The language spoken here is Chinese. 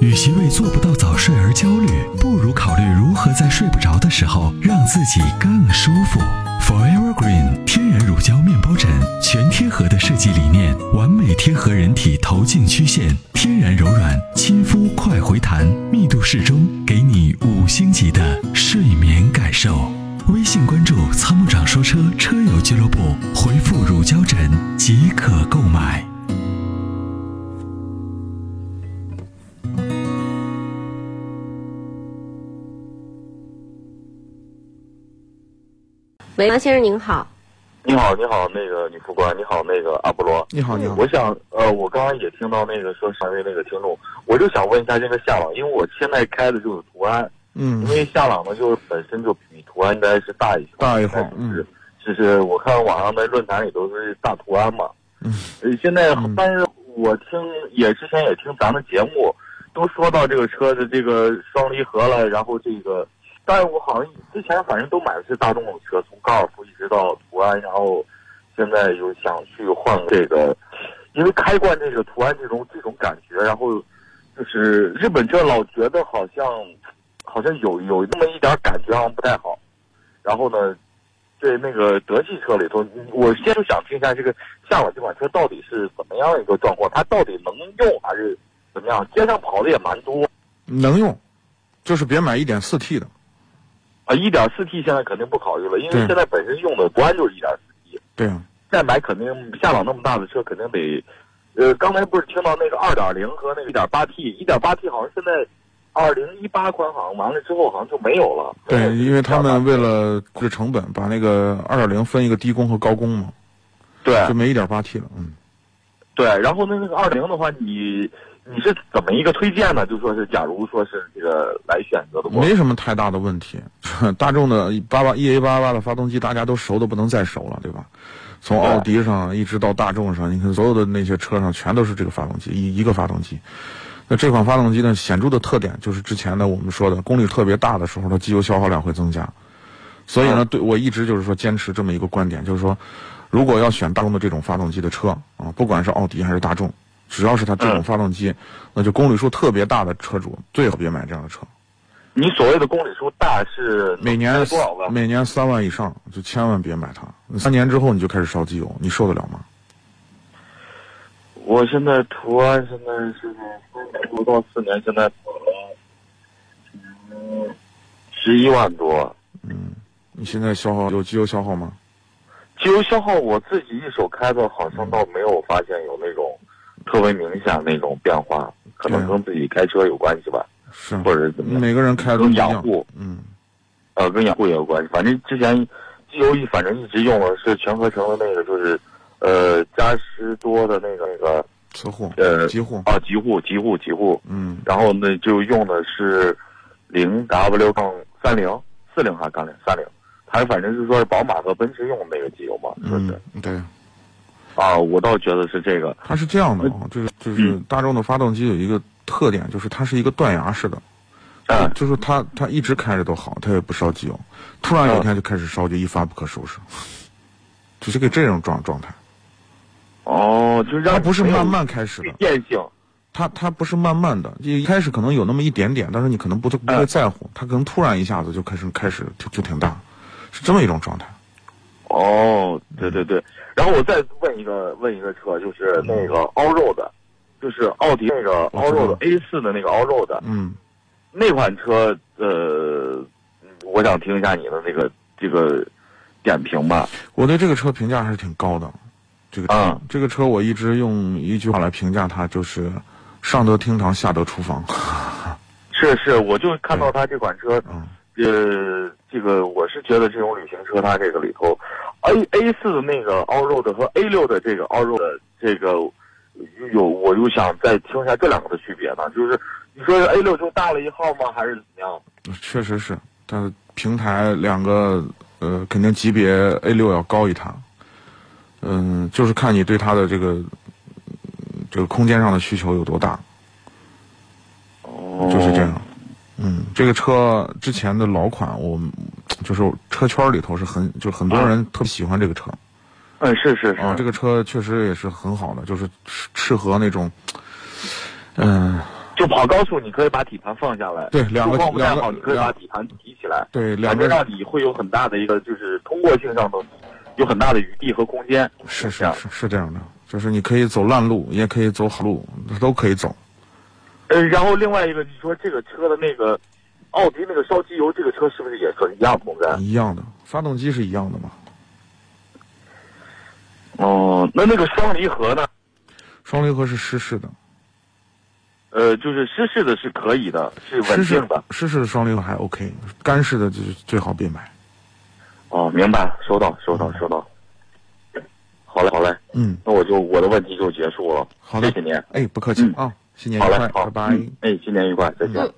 与其为做不到早睡而焦虑，不如考虑如何在睡不着的时候让自己更舒服。Forever Green 天然乳胶面包枕，全贴合的设计理念，完美贴合人体头颈曲线，天然柔软，亲肤快回弹，密度适中，给你五星级的睡眠感受。微信关注“参谋长说车”车友俱乐部，回复“乳胶枕”即可购买。喂，王先生您好。你好，你好，那个女副官，你好，那个阿波罗，你好，你好。我想，呃，我刚刚也听到那个说上位那个听众，我就想问一下这个夏朗，因为我现在开的就是途安，嗯，因为夏朗呢，就是本身就比途安应该是大一些，大一号，嗯，就是我看网上的论坛里都是大途安嘛，嗯，现在，但是我听也之前也听咱们节目，都说到这个车的这个双离合了，然后这个。但我好像之前反正都买的是大众的车，从高尔夫一直到途安，然后现在又想去换这个，因为开惯这个途安这种这种感觉，然后就是日本车老觉得好像好像有有那么一点感觉好像不太好，然后呢，对那个德系车里头，我先就想听一下这个夏朗这款车到底是怎么样一个状况，它到底能用还是怎么样？街上跑的也蛮多，能用，就是别买一点四 T 的。啊，一点四 T 现在肯定不考虑了，因为现在本身用的国安就是一点四 T。对啊。再买肯定夏朗那么大的车，肯定得，呃，刚才不是听到那个二点零和那个一点八 T，一点八 T 好像现在二零一八款好像完了之后好像就没有了。对，因为他们为了控制成本，把那个二点零分一个低功和高功嘛。对。就没一点八 T 了，嗯。对，然后那那个二零的话，你。你是怎么一个推荐呢？就说是，假如说是这个来选择的，没什么太大的问题。大众的八八 E A 八八的发动机，大家都熟的不能再熟了，对吧？从奥迪上一直到大众上，你看所有的那些车上全都是这个发动机，一一个发动机。那这款发动机呢，显著的特点就是之前呢我们说的，功率特别大的时候，它机油消耗量会增加。所以呢，对我一直就是说坚持这么一个观点，就是说，如果要选大众的这种发动机的车啊，不管是奥迪还是大众。只要是它这种发动机，那就公里数特别大的车主最好别买这样的车。你所谓的公里数大是每年多少个？每年三万以上就千万别买它。三年之后你就开始烧机油，你受得了吗？我现在途安现在是不到四年，现在跑了嗯十一万多。嗯，你现在消耗有机油消耗吗？机油消耗我自己一手开的，好像倒没有发现有那种。特别明显那种变化，可能跟自己开车有关系吧，是或者是怎么样？每个人开跟养护，嗯，呃，跟养护也有关系。反正之前机油一，反正一直用的是全合成的那个，就是呃嘉实多的那个那个侧护，呃极护啊极护极护极护，嗯，然后呢就用的是零 W 杠三零四零还杠零三零，它反正是说是宝马和奔驰用的那个机油嘛，是不是？对。啊，我倒觉得是这个。它是这样的啊，就是就是大众的发动机有一个特点，就是它是一个断崖式的，啊，就是它它一直开着都好，它也不烧机油，突然有一天就开始烧，就一发不可收拾，就是个这种状状态。哦，就。是它不是慢慢开始的变性，它它不是慢慢的，一开始可能有那么一点点，但是你可能不不会在乎，它可能突然一下子就开始开始就就挺大，是这么一种状态。哦，对对对。然后我再问一个问一个车，就是那个 all road，就是奥迪那个 all road A 四的那个 all road，嗯，那款车呃，我想听一下你的那个这个点评吧。我对这个车评价还是挺高的，这个嗯这个车我一直用一句话来评价它，就是上得厅堂，下得厨房。是是，我就看到它这款车，呃，这个我是觉得这种旅行车它这个里头。A A 四的那个 All Road 和 A 六的这个 All Road 这个有，我又想再听一下这两个的区别呢。就是你说 A 六就大了一号吗？还是怎么样？确实是，它平台两个呃，肯定级别 A 六要高一趟。嗯，就是看你对它的这个这个空间上的需求有多大。哦，就是这样。嗯，这个车之前的老款，我就是车圈里头是很，就很多人特别喜欢这个车。嗯，是是是。啊，这个车确实也是很好的，就是适合那种，嗯，就跑高速，你可以把底盘放下来。对两个路况不太好，你可以把底盘提起来。对，两个让你会有很大的一个，就是通过性上头有很大的余地和空间。是是是是这样的，就是你可以走烂路，也可以走好路，都可以走。呃，然后另外一个，你说这个车的那个奥迪那个烧机油，这个车是不是也是一样同根？一样的，发动机是一样的嘛？哦，那那个双离合呢？双离合是湿式的，呃，就是湿式的是可以的，是稳定的。湿式的双离合还 OK，干式的就是最好别买。哦，明白，收到，收到，收到。好嘞，好嘞，嗯，那我就我的问题就结束了。好嘞谢谢您。哎，不客气嗯啊，新年愉快，，好嘞好，拜拜。嗯哎，新年愉快，再见。嗯